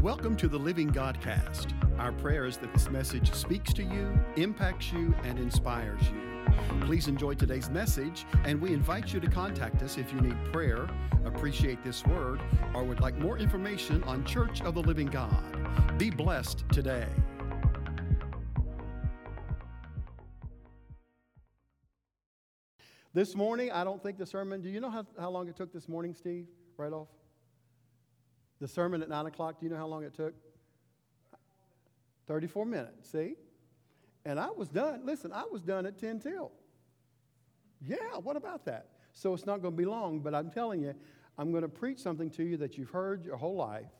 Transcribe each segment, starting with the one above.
Welcome to the Living Godcast. Our prayer is that this message speaks to you, impacts you, and inspires you. Please enjoy today's message, and we invite you to contact us if you need prayer, appreciate this word, or would like more information on Church of the Living God. Be blessed today. This morning, I don't think the sermon, do you know how, how long it took this morning, Steve? Right off? The sermon at 9 o'clock, do you know how long it took? 34 minutes, see? And I was done. Listen, I was done at 10 till. Yeah, what about that? So it's not going to be long, but I'm telling you, I'm going to preach something to you that you've heard your whole life,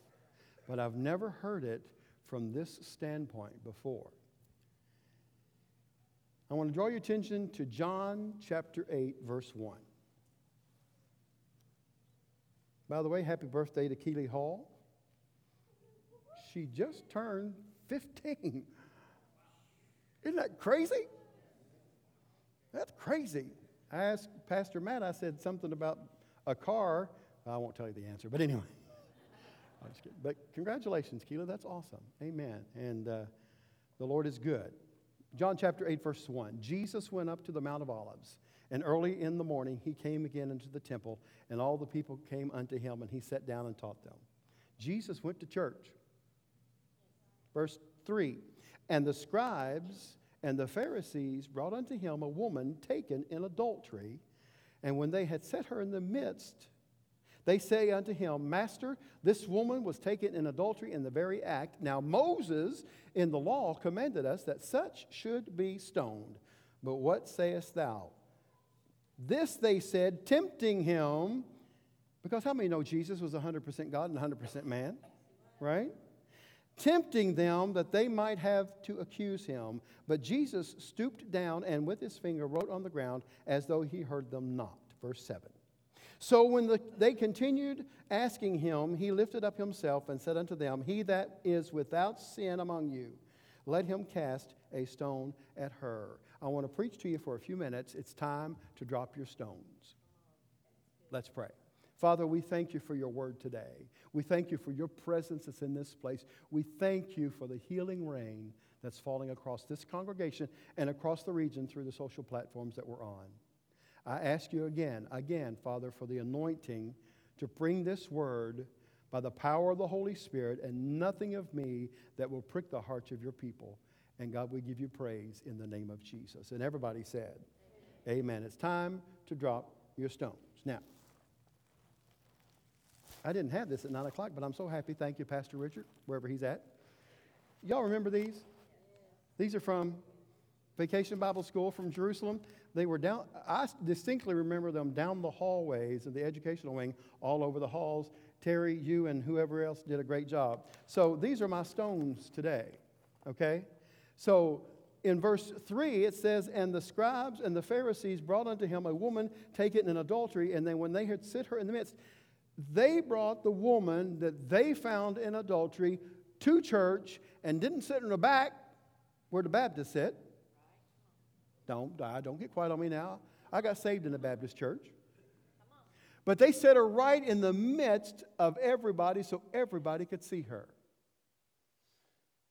but I've never heard it from this standpoint before. I want to draw your attention to John chapter 8, verse 1. By the way, happy birthday to Keeley Hall. She just turned 15. Isn't that crazy? That's crazy. I asked Pastor Matt, I said something about a car. I won't tell you the answer, but anyway. but congratulations, Keela. That's awesome. Amen. And uh, the Lord is good. John chapter 8, verse 1. Jesus went up to the Mount of Olives, and early in the morning he came again into the temple, and all the people came unto him, and he sat down and taught them. Jesus went to church. Verse 3 And the scribes and the Pharisees brought unto him a woman taken in adultery, and when they had set her in the midst, they say unto him, Master, this woman was taken in adultery in the very act. Now, Moses in the law commanded us that such should be stoned. But what sayest thou? This they said, tempting him, because how many know Jesus was 100% God and 100% man? Right? Tempting them that they might have to accuse him. But Jesus stooped down and with his finger wrote on the ground as though he heard them not. Verse 7. So when the, they continued asking him, he lifted up himself and said unto them, He that is without sin among you, let him cast a stone at her. I want to preach to you for a few minutes. It's time to drop your stones. Let's pray. Father, we thank you for your word today. We thank you for your presence that's in this place. We thank you for the healing rain that's falling across this congregation and across the region through the social platforms that we're on. I ask you again, again, Father, for the anointing to bring this word by the power of the Holy Spirit and nothing of me that will prick the hearts of your people. And God, we give you praise in the name of Jesus. And everybody said, Amen. Amen. It's time to drop your stones. Now, I didn't have this at 9 o'clock, but I'm so happy. Thank you, Pastor Richard, wherever he's at. Y'all remember these? These are from Vacation Bible School from Jerusalem. They were down, I distinctly remember them down the hallways of the educational wing, all over the halls. Terry, you, and whoever else did a great job. So these are my stones today, okay? So in verse 3, it says, And the scribes and the Pharisees brought unto him a woman taken in adultery, and then when they had set her in the midst, they brought the woman that they found in adultery to church and didn't sit in the back where the Baptists sit. Don't die. Don't get quiet on me now. I got saved in the Baptist church. But they set her right in the midst of everybody so everybody could see her.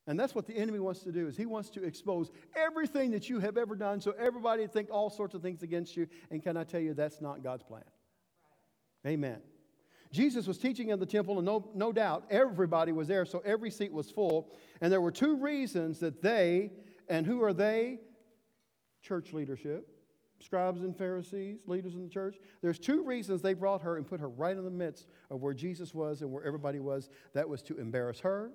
And that's what the enemy wants to do is he wants to expose everything that you have ever done so everybody think all sorts of things against you. And can I tell you that's not God's plan? Amen. Jesus was teaching in the temple, and no, no doubt everybody was there, so every seat was full. And there were two reasons that they, and who are they? church leadership, scribes and Pharisees, leaders in the church. There's two reasons they brought her and put her right in the midst of where Jesus was and where everybody was. That was to embarrass her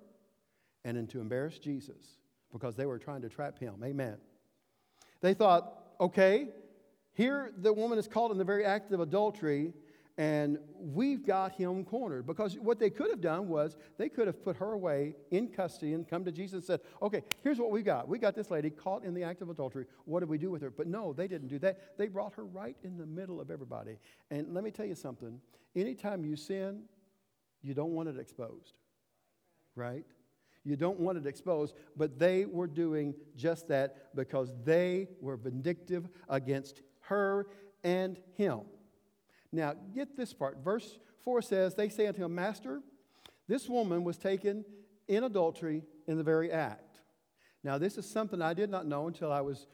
and then to embarrass Jesus because they were trying to trap him. Amen. They thought, okay, here the woman is caught in the very act of adultery and we've got him cornered. Because what they could have done was they could have put her away in custody and come to Jesus and said, okay, here's what we got. We got this lady caught in the act of adultery. What do we do with her? But no, they didn't do that. They brought her right in the middle of everybody. And let me tell you something anytime you sin, you don't want it exposed, right? You don't want it exposed, but they were doing just that because they were vindictive against her and him. Now, get this part. Verse 4 says, They say unto him, Master, This woman was taken in adultery in the very act. Now, this is something I did not know until I was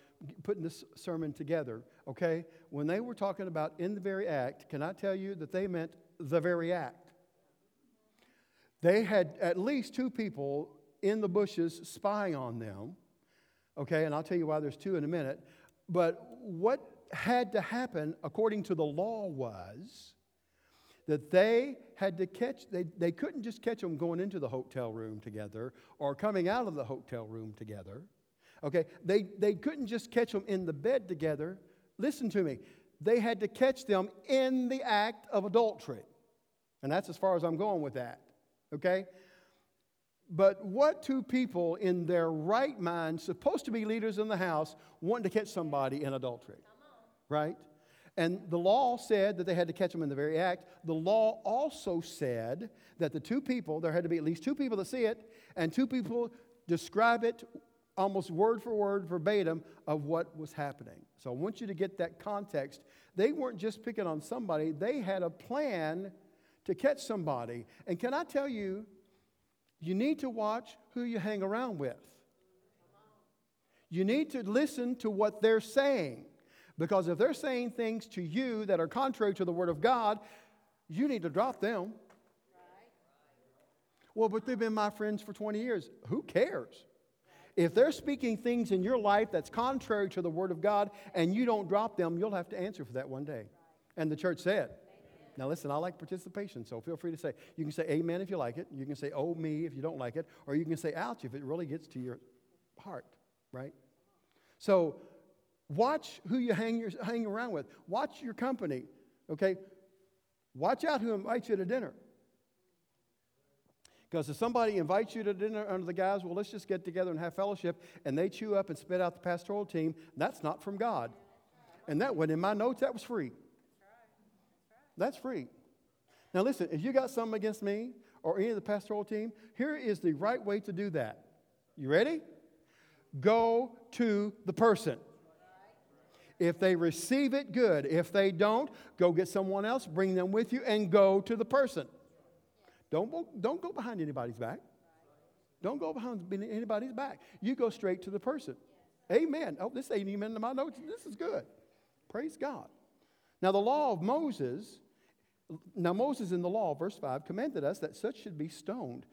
putting this sermon together, okay? When they were talking about in the very act, can I tell you that they meant the very act? They had at least two people in the bushes spying on them, okay? And I'll tell you why there's two in a minute. But what had to happen according to the law was that they had to catch, they, they couldn't just catch them going into the hotel room together or coming out of the hotel room together. Okay, they, they couldn't just catch them in the bed together. Listen to me. They had to catch them in the act of adultery. And that's as far as I'm going with that. Okay? But what two people in their right mind, supposed to be leaders in the house, wanting to catch somebody in adultery? Right? And the law said that they had to catch them in the very act. The law also said that the two people, there had to be at least two people that see it, and two people describe it almost word for word, verbatim, of what was happening. So I want you to get that context. They weren't just picking on somebody, they had a plan to catch somebody. And can I tell you, you need to watch who you hang around with. You need to listen to what they're saying. Because if they're saying things to you that are contrary to the Word of God, you need to drop them. Well, but they've been my friends for 20 years. Who cares? If they're speaking things in your life that's contrary to the Word of God and you don't drop them, you'll have to answer for that one day. And the church said, now, listen, I like participation, so feel free to say. You can say amen if you like it. You can say oh me if you don't like it. Or you can say ouch if it really gets to your heart, right? So, Watch who you hang, your, hang around with. Watch your company, okay? Watch out who invites you to dinner. Because if somebody invites you to dinner under the guise, well, let's just get together and have fellowship, and they chew up and spit out the pastoral team, that's not from God. And that one, in my notes, that was free. That's free. Now, listen, if you got something against me or any of the pastoral team, here is the right way to do that. You ready? Go to the person. If they receive it, good. If they don't, go get someone else, bring them with you, and go to the person. Don't, don't go behind anybody's back. Don't go behind anybody's back. You go straight to the person. Amen. Oh, this ain't even in my notes. This is good. Praise God. Now, the law of Moses, now Moses in the law, verse 5, commanded us that such should be stoned.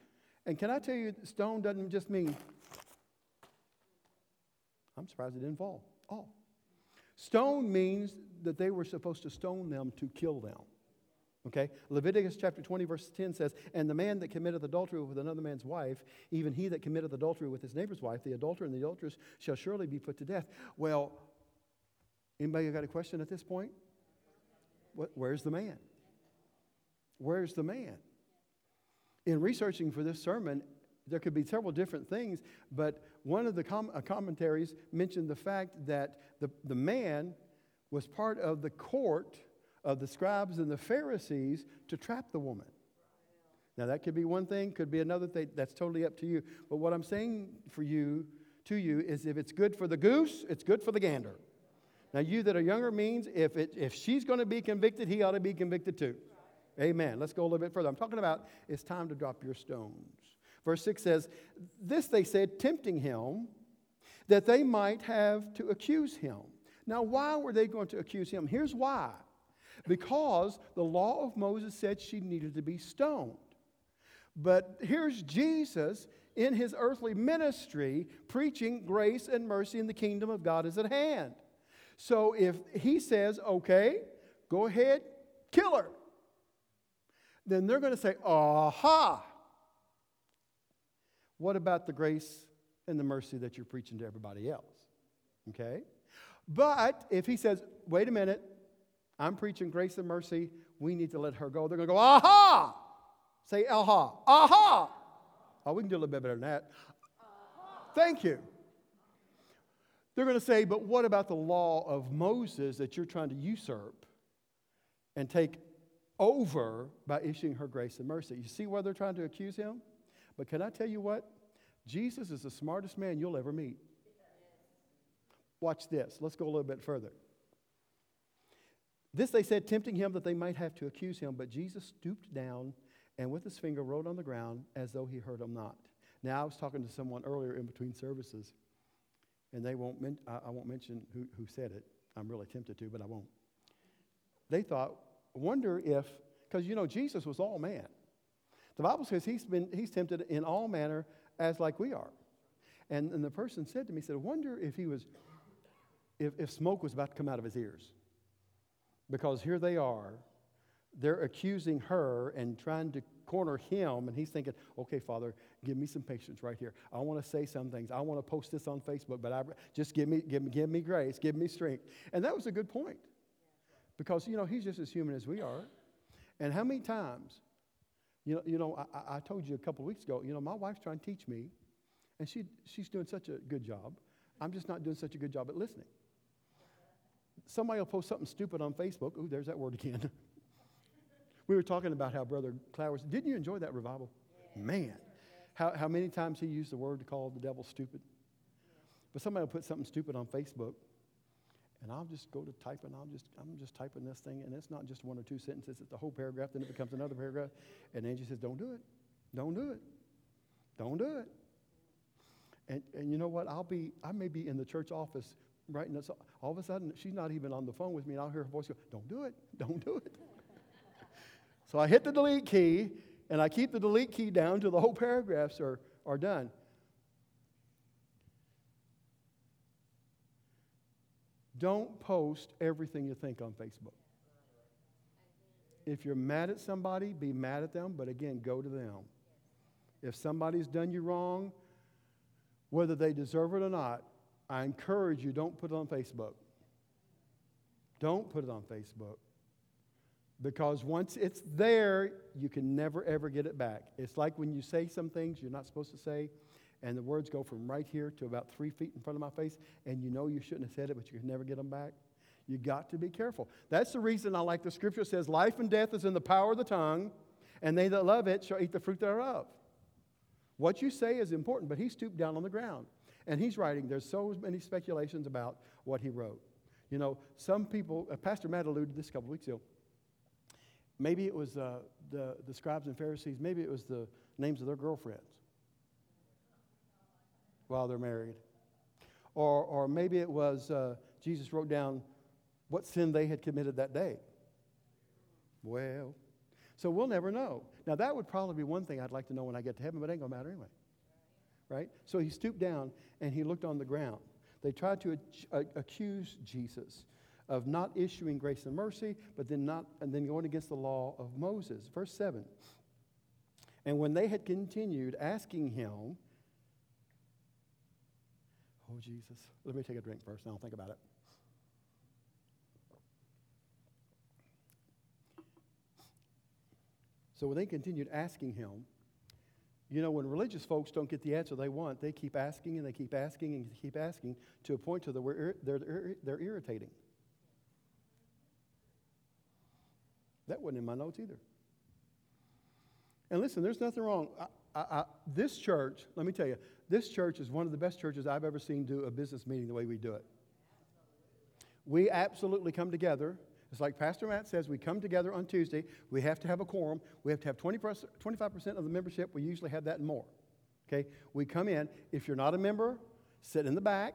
And can I tell you, stone doesn't just mean, I'm surprised it didn't fall. Oh, Stone means that they were supposed to stone them to kill them. Okay? Leviticus chapter 20, verse 10 says, And the man that committeth adultery with another man's wife, even he that committeth adultery with his neighbor's wife, the adulterer and the adulteress shall surely be put to death. Well, anybody got a question at this point? What, where's the man? Where's the man? In researching for this sermon, there could be several different things, but one of the com- uh, commentaries mentioned the fact that the, the man was part of the court of the scribes and the Pharisees to trap the woman. Now, that could be one thing, could be another thing. That's totally up to you. But what I'm saying for you, to you, is if it's good for the goose, it's good for the gander. Now, you that are younger means if, it, if she's going to be convicted, he ought to be convicted too. Amen. Let's go a little bit further. I'm talking about it's time to drop your stones. Verse 6 says, This they said, tempting him, that they might have to accuse him. Now, why were they going to accuse him? Here's why because the law of Moses said she needed to be stoned. But here's Jesus in his earthly ministry preaching grace and mercy in the kingdom of God is at hand. So if he says, okay, go ahead, kill her, then they're going to say, aha, what about the grace and the mercy that you're preaching to everybody else? Okay? But if he says, wait a minute, I'm preaching grace and mercy, we need to let her go, they're going to go, aha! Say aha, aha! Oh, we can do a little bit better than that. Thank you. They're going to say, but what about the law of Moses that you're trying to usurp and take over by issuing her grace and mercy? You see why they're trying to accuse him? But can I tell you what? Jesus is the smartest man you'll ever meet. Watch this. Let's go a little bit further. This they said, tempting him that they might have to accuse him, but Jesus stooped down and with his finger wrote on the ground as though he heard him not. Now, I was talking to someone earlier in between services, and they won't men- I, I won't mention who, who said it. I'm really tempted to, but I won't. They thought, wonder if, because you know, Jesus was all man. The Bible says he's, been, he's tempted in all manner as like we are. And, and the person said to me, said, I wonder if he was, if, if smoke was about to come out of his ears. Because here they are, they're accusing her and trying to corner him, and he's thinking, okay, Father, give me some patience right here. I want to say some things. I want to post this on Facebook, but I, just give me, give, me, give me grace, give me strength. And that was a good point. Because, you know, he's just as human as we are. And how many times, you know, you know I, I told you a couple of weeks ago, you know, my wife's trying to teach me, and she, she's doing such a good job. I'm just not doing such a good job at listening. Somebody will post something stupid on Facebook. Ooh, there's that word again. We were talking about how Brother Clowers, didn't you enjoy that revival? Yeah. Man, how, how many times he used the word to call the devil stupid? But somebody will put something stupid on Facebook, and I'll just go to typing. I'll just, I'm just typing this thing, and it's not just one or two sentences, it's the whole paragraph, then it becomes another paragraph. And Angie says, Don't do it. Don't do it. Don't do it. And, and you know what? I'll be, I may be in the church office writing this. All of a sudden, she's not even on the phone with me, and I'll hear her voice go, Don't do it. Don't do it. So I hit the delete key, and I keep the delete key down until the whole paragraphs are, are done. Don't post everything you think on Facebook. If you're mad at somebody, be mad at them, but again, go to them. If somebody's done you wrong, whether they deserve it or not, I encourage you don't put it on Facebook. Don't put it on Facebook. Because once it's there, you can never, ever get it back. It's like when you say some things you're not supposed to say, and the words go from right here to about three feet in front of my face, and you know you shouldn't have said it, but you can never get them back. You got to be careful. That's the reason I like the scripture says, Life and death is in the power of the tongue, and they that love it shall eat the fruit thereof. What you say is important, but he stooped down on the ground. And he's writing, there's so many speculations about what he wrote. You know, some people, uh, Pastor Matt alluded this a couple weeks ago. Maybe it was uh, the, the scribes and Pharisees. Maybe it was the names of their girlfriends while they're married. Or, or maybe it was uh, Jesus wrote down what sin they had committed that day. Well, so we'll never know. Now, that would probably be one thing I'd like to know when I get to heaven, but it ain't going to matter anyway. Right? So he stooped down and he looked on the ground. They tried to accuse Jesus of not issuing grace and mercy, but then not and then going against the law of Moses. Verse 7. And when they had continued asking him, Oh Jesus, let me take a drink first, and I'll think about it. So when they continued asking him, you know, when religious folks don't get the answer they want, they keep asking and they keep asking and keep asking to a point to where they're, they're, they're irritating. That wasn't in my notes either. And listen, there's nothing wrong. I, I, this church, let me tell you, this church is one of the best churches I've ever seen do a business meeting the way we do it. We absolutely come together. It's like Pastor Matt says, we come together on Tuesday. We have to have a quorum. We have to have 20 25% of the membership. We usually have that and more. Okay? We come in. If you're not a member, sit in the back.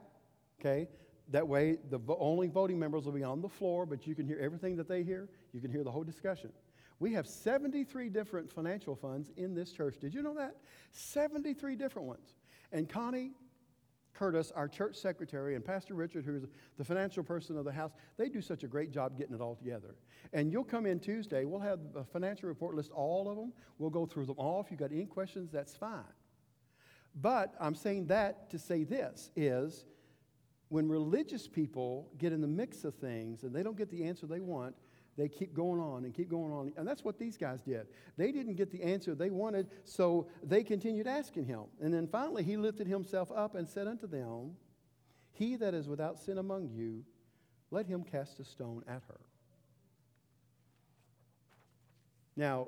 Okay? That way, the only voting members will be on the floor, but you can hear everything that they hear. You can hear the whole discussion. We have 73 different financial funds in this church. Did you know that? 73 different ones. And Connie Curtis, our church secretary, and Pastor Richard, who's the financial person of the house, they do such a great job getting it all together. And you'll come in Tuesday, we'll have a financial report list, all of them. We'll go through them all. If you've got any questions, that's fine. But I'm saying that to say this is when religious people get in the mix of things and they don't get the answer they want, they keep going on and keep going on. And that's what these guys did. They didn't get the answer they wanted, so they continued asking him. And then finally, he lifted himself up and said unto them, He that is without sin among you, let him cast a stone at her. Now,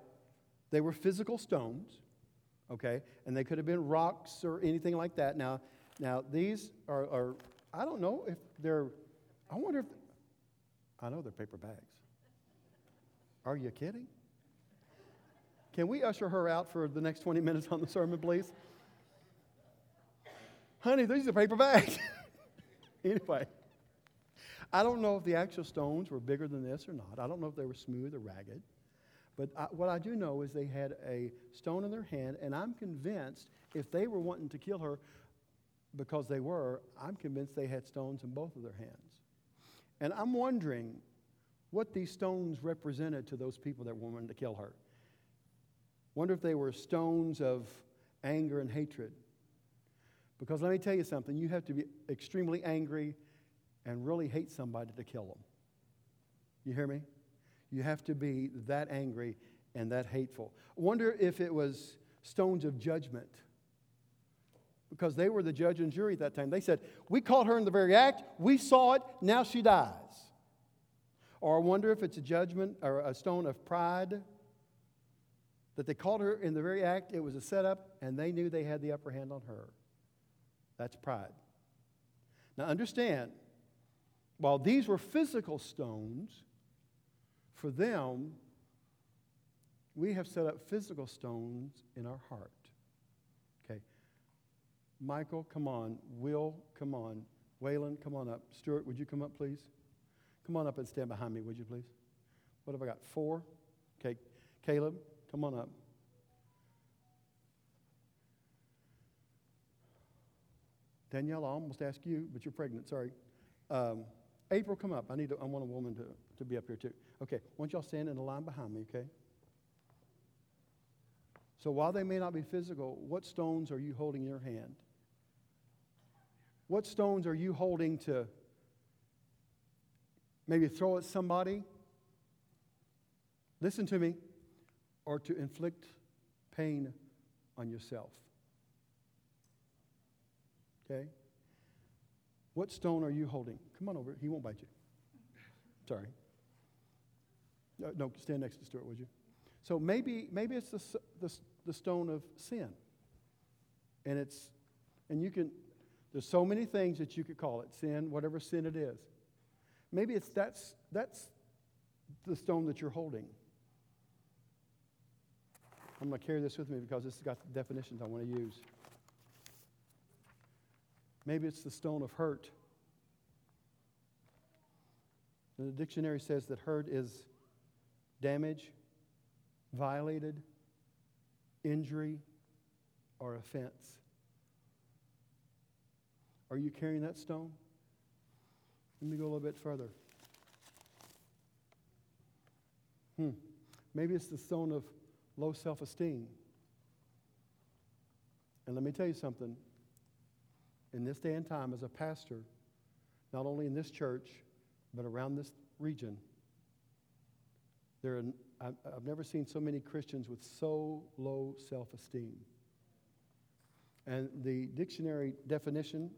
they were physical stones, okay? And they could have been rocks or anything like that. Now, now these are, are I don't know if they're, I wonder if, I know they're paper bags. Are you kidding? Can we usher her out for the next 20 minutes on the sermon, please? Honey, these are paper bags. anyway, I don't know if the actual stones were bigger than this or not. I don't know if they were smooth or ragged. But I, what I do know is they had a stone in their hand, and I'm convinced if they were wanting to kill her, because they were, I'm convinced they had stones in both of their hands. And I'm wondering what these stones represented to those people that wanting to kill her. Wonder if they were stones of anger and hatred. Because let me tell you something, you have to be extremely angry and really hate somebody to kill them. You hear me? You have to be that angry and that hateful. Wonder if it was stones of judgment. Because they were the judge and jury at that time. They said, We caught her in the very act, we saw it, now she dies. Or I wonder if it's a judgment or a stone of pride that they caught her in the very act, it was a setup, and they knew they had the upper hand on her. That's pride. Now understand, while these were physical stones, for them, we have set up physical stones in our heart. Okay. Michael, come on. Will, come on. Waylon, come on up. Stuart, would you come up, please? Come on up and stand behind me, would you please? What have I got? Four? Okay. Caleb, come on up. Danielle, I almost asked you, but you're pregnant, sorry. Um, April, come up. I need to, I want a woman to, to be up here too. Okay, why don't y'all stand in a line behind me, okay? So while they may not be physical, what stones are you holding in your hand? What stones are you holding to maybe throw at somebody? Listen to me, or to inflict pain on yourself. Okay? What stone are you holding? Come on over. He won't bite you. Sorry. No, no stand next to Stuart, would you? So maybe, maybe it's the, the, the stone of sin. And it's, and you can, there's so many things that you could call it sin, whatever sin it is. Maybe it's that's, that's the stone that you're holding. I'm going to carry this with me because this has got the definitions I want to use. Maybe it's the stone of hurt. The dictionary says that hurt is damage, violated, injury, or offense. Are you carrying that stone? Let me go a little bit further. Hmm. Maybe it's the stone of low self esteem. And let me tell you something in this day and time as a pastor, not only in this church, but around this region, there are, I've never seen so many Christians with so low self esteem. And the dictionary definition,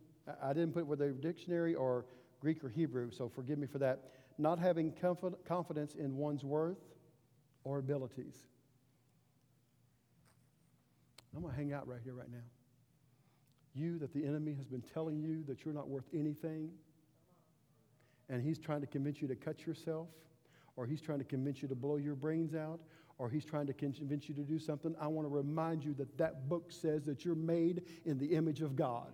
I didn't put whether dictionary or Greek or Hebrew, so forgive me for that. Not having confidence in one's worth or abilities. I'm going to hang out right here, right now you that the enemy has been telling you that you're not worth anything, and he's trying to convince you to cut yourself, or he's trying to convince you to blow your brains out, or he's trying to convince you to do something, I want to remind you that that book says that you're made in the image of God.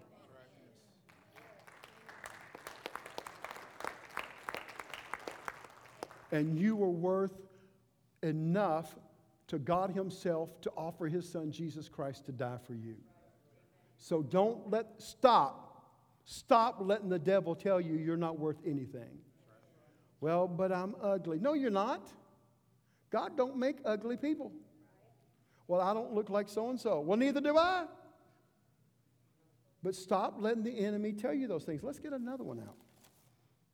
And you were worth enough to God Himself to offer His Son Jesus Christ to die for you. So don't let, stop. Stop letting the devil tell you you're not worth anything. Well, but I'm ugly. No, you're not. God don't make ugly people. Well, I don't look like so and so. Well, neither do I. But stop letting the enemy tell you those things. Let's get another one out.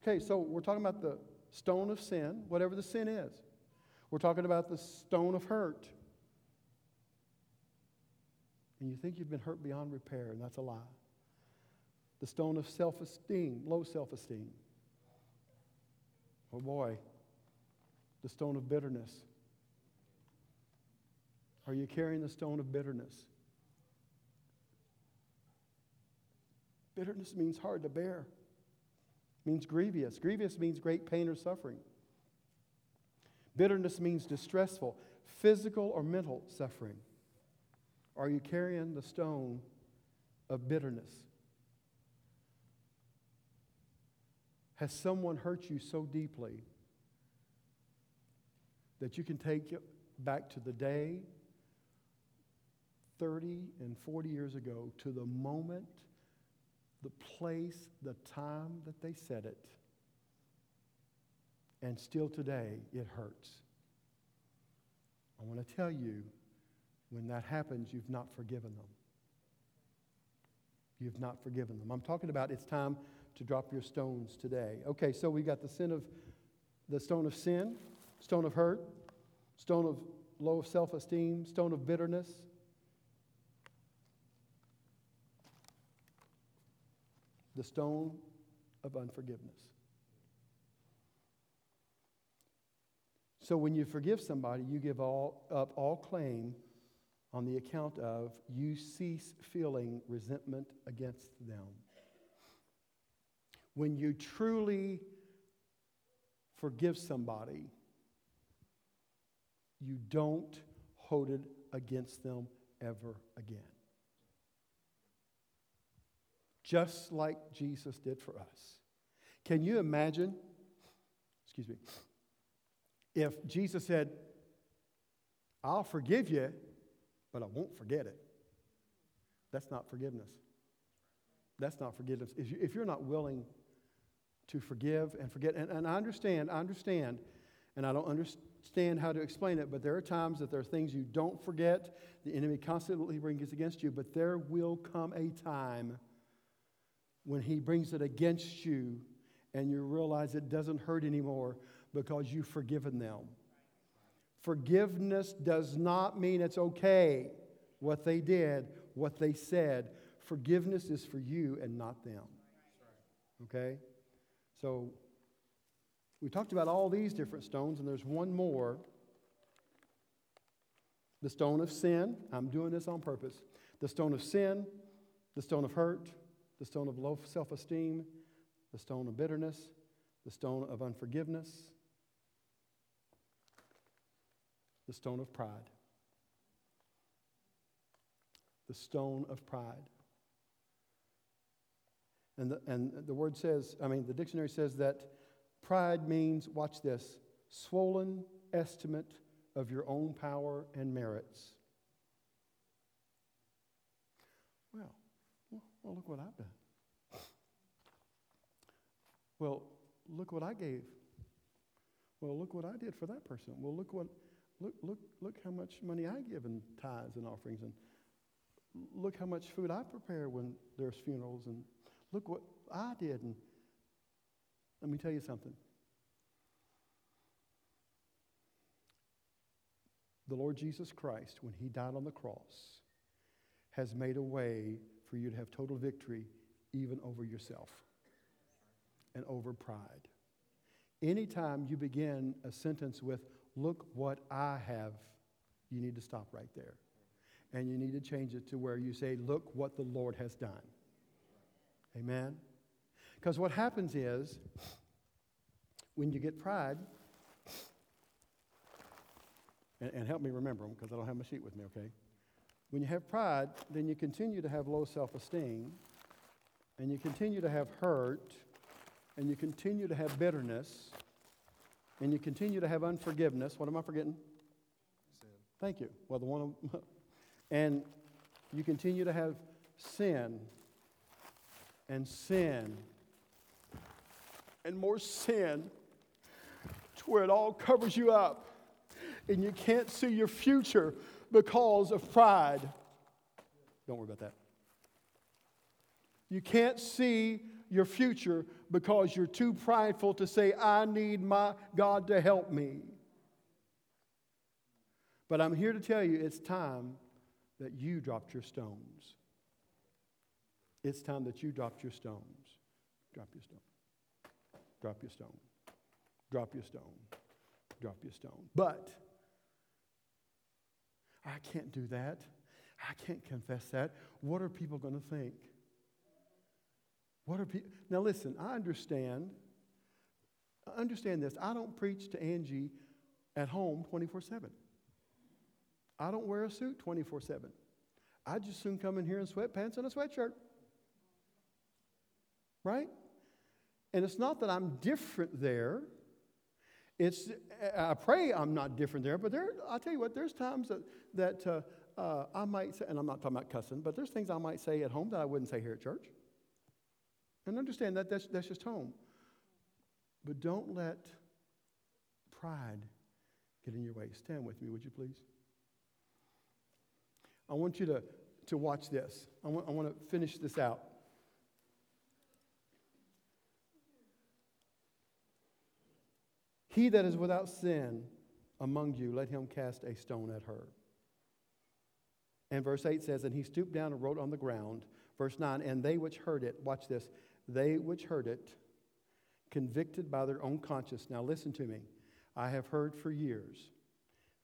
Okay, so we're talking about the stone of sin, whatever the sin is. We're talking about the stone of hurt and you think you've been hurt beyond repair, and that's a lie. The stone of self esteem, low self esteem. Oh boy, the stone of bitterness. Are you carrying the stone of bitterness? Bitterness means hard to bear. Means grievous. Grievous means great pain or suffering. Bitterness means distressful. physical or mental suffering? Are you carrying the stone of bitterness? Has someone hurt you so deeply that you can take it back to the day 30 and 40 years ago to the moment, the place, the time that they said it? And still today, it hurts. I want to tell you, when that happens, you've not forgiven them. You've not forgiven them. I'm talking about it's time to drop your stones today. Okay, so we got the sin of the stone of sin, stone of hurt, stone of low self-esteem, stone of bitterness. The stone of unforgiveness. So when you forgive somebody, you give all, up all claim on the account of you cease feeling resentment against them. When you truly forgive somebody, you don't hold it against them ever again. Just like Jesus did for us. Can you imagine? Excuse me. If Jesus said, I'll forgive you, but I won't forget it. That's not forgiveness. That's not forgiveness. If you're not willing to forgive and forget, and, and I understand, I understand, and I don't understand how to explain it, but there are times that there are things you don't forget. The enemy constantly brings against you, but there will come a time when he brings it against you and you realize it doesn't hurt anymore because you've forgiven them. Forgiveness does not mean it's okay what they did, what they said. Forgiveness is for you and not them. Okay? So, we talked about all these different stones, and there's one more the stone of sin. I'm doing this on purpose. The stone of sin, the stone of hurt, the stone of low self esteem, the stone of bitterness, the stone of unforgiveness, the stone of pride. The stone of pride. And the, and the word says, I mean, the dictionary says that pride means, watch this, swollen estimate of your own power and merits. Well, well, look what I've done. Well, look what I gave. Well, look what I did for that person. Well, look what Look, look, look how much money I give in tithes and offerings, and look how much food I prepare when there's funerals, and look what I did. And let me tell you something. The Lord Jesus Christ, when He died on the cross, has made a way for you to have total victory even over yourself and over pride. Anytime you begin a sentence with, Look what I have. You need to stop right there. And you need to change it to where you say, Look what the Lord has done. Amen? Because what happens is, when you get pride, and, and help me remember them because I don't have my sheet with me, okay? When you have pride, then you continue to have low self esteem, and you continue to have hurt, and you continue to have bitterness, and you continue to have unforgiveness, what am I forgetting? Sin. Thank you. Well, the one, and you continue to have sin and sin and more sin to where it all covers you up and you can't see your future because of pride. Don't worry about that. You can't see your future because you're too prideful to say, I need my God to help me. But I'm here to tell you it's time that you dropped your stones. It's time that you dropped your stones. Drop your stone. Drop your stone. Drop your stone. Drop your stone. But I can't do that. I can't confess that. What are people going to think? What are people? Now, listen, I understand. I understand this. I don't preach to Angie at home 24 7. I don't wear a suit 24 7. I just soon come in here in sweatpants and a sweatshirt. Right? And it's not that I'm different there. It's, I pray I'm not different there, but there, I'll tell you what, there's times that, that uh, uh, I might say, and I'm not talking about cussing, but there's things I might say at home that I wouldn't say here at church. And understand that that's, that's just home. But don't let pride get in your way. Stand with me, would you please? I want you to, to watch this. I want, I want to finish this out. He that is without sin among you, let him cast a stone at her. And verse 8 says, And he stooped down and wrote on the ground. Verse 9, And they which heard it, watch this, they which heard it, convicted by their own conscience. Now listen to me. I have heard for years,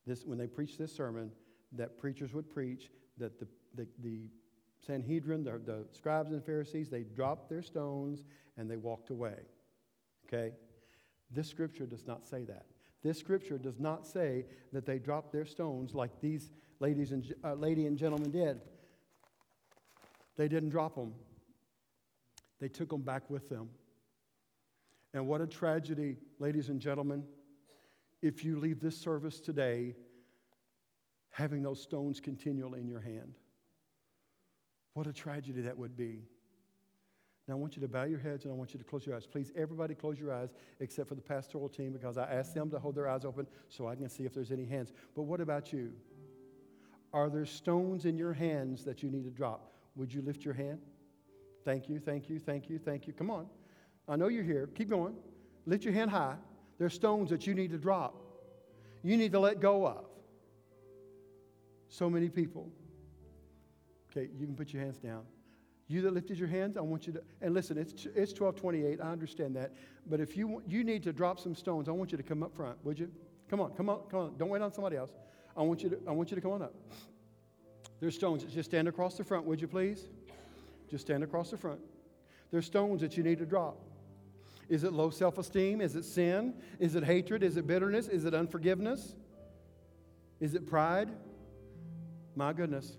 this, when they preach this sermon, that preachers would preach that the, the, the Sanhedrin, the, the scribes and Pharisees, they dropped their stones and they walked away. Okay? This scripture does not say that. This scripture does not say that they dropped their stones like these ladies and, uh, lady and gentlemen did. They didn't drop them, they took them back with them. And what a tragedy, ladies and gentlemen, if you leave this service today having those stones continually in your hand. What a tragedy that would be. Now, I want you to bow your heads and I want you to close your eyes. Please, everybody, close your eyes except for the pastoral team because I asked them to hold their eyes open so I can see if there's any hands. But what about you? Are there stones in your hands that you need to drop? Would you lift your hand? Thank you, thank you, thank you, thank you. Come on. I know you're here. Keep going. Lift your hand high. There's stones that you need to drop. You need to let go of. So many people. Okay, you can put your hands down. You that lifted your hands, I want you to, and listen, it's, it's 1228, I understand that. But if you, you need to drop some stones, I want you to come up front, would you? Come on, come on, come on. Don't wait on somebody else. I want you to, I want you to come on up. There's stones. Just stand across the front, would you please? Just stand across the front. There's stones that you need to drop. Is it low self esteem? Is it sin? Is it hatred? Is it bitterness? Is it unforgiveness? Is it pride? My goodness.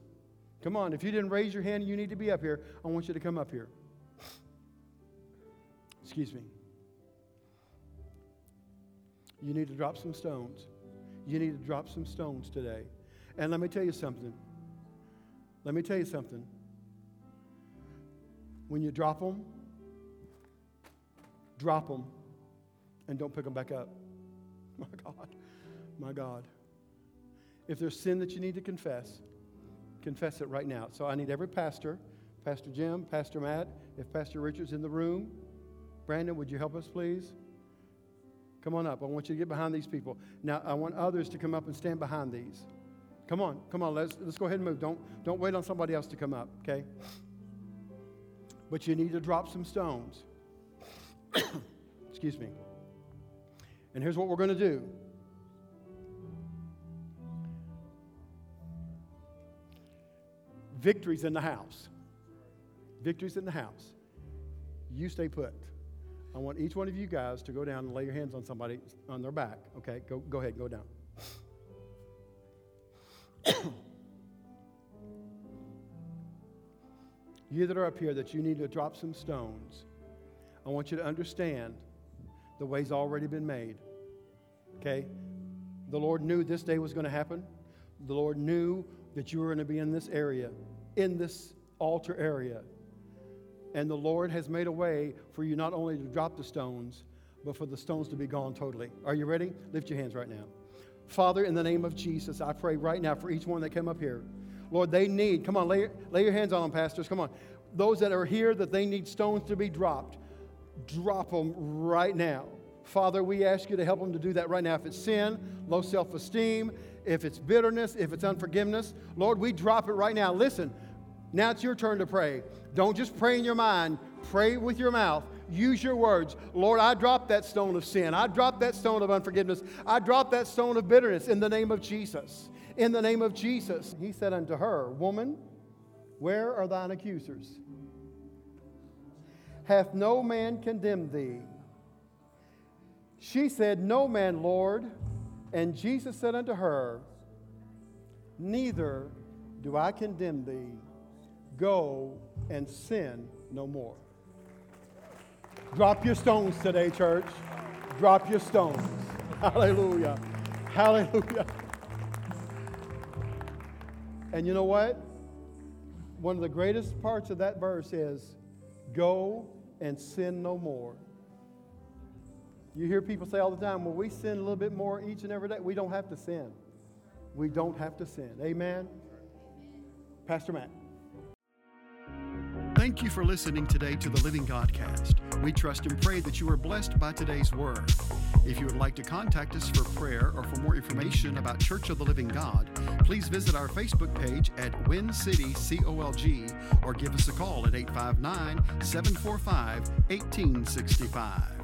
Come on, if you didn't raise your hand and you need to be up here, I want you to come up here. Excuse me. You need to drop some stones. You need to drop some stones today. And let me tell you something. Let me tell you something. When you drop them, drop them and don't pick them back up. My God. My God. If there's sin that you need to confess, confess it right now. So I need every pastor, Pastor Jim, Pastor Matt, if Pastor Richard's in the room. Brandon, would you help us, please? Come on up. I want you to get behind these people. Now, I want others to come up and stand behind these. Come on, come on, let's, let's go ahead and move. Don't, don't wait on somebody else to come up, okay? But you need to drop some stones. Excuse me. And here's what we're going to do Victory's in the house. Victory's in the house. You stay put. I want each one of you guys to go down and lay your hands on somebody on their back. Okay, go, go ahead, go down. you that are up here that you need to drop some stones, I want you to understand the way's already been made. Okay? The Lord knew this day was going to happen. The Lord knew that you are going to be in this area, in this altar area. And the Lord has made a way for you not only to drop the stones, but for the stones to be gone totally. Are you ready? Lift your hands right now. Father, in the name of Jesus, I pray right now for each one that came up here. Lord, they need, come on, lay, lay your hands on them, pastors. Come on. Those that are here that they need stones to be dropped, drop them right now. Father, we ask you to help them to do that right now. If it's sin, low self esteem, if it's bitterness, if it's unforgiveness, Lord, we drop it right now. Listen, now it's your turn to pray. Don't just pray in your mind, pray with your mouth. Use your words. Lord, I drop that stone of sin. I drop that stone of unforgiveness. I drop that stone of bitterness in the name of Jesus. In the name of Jesus. He said unto her, Woman, where are thine accusers? Hath no man condemned thee? She said, No man, Lord. And Jesus said unto her, neither do I condemn thee. Go and sin no more. Drop your stones today, church. Drop your stones. Hallelujah. Hallelujah. And you know what? One of the greatest parts of that verse is go and sin no more. You hear people say all the time, well, we sin a little bit more each and every day. We don't have to sin. We don't have to sin. Amen? Pastor Matt. Thank you for listening today to the Living Godcast. We trust and pray that you are blessed by today's word. If you would like to contact us for prayer or for more information about Church of the Living God, please visit our Facebook page at Win City COLG or give us a call at 859 745 1865.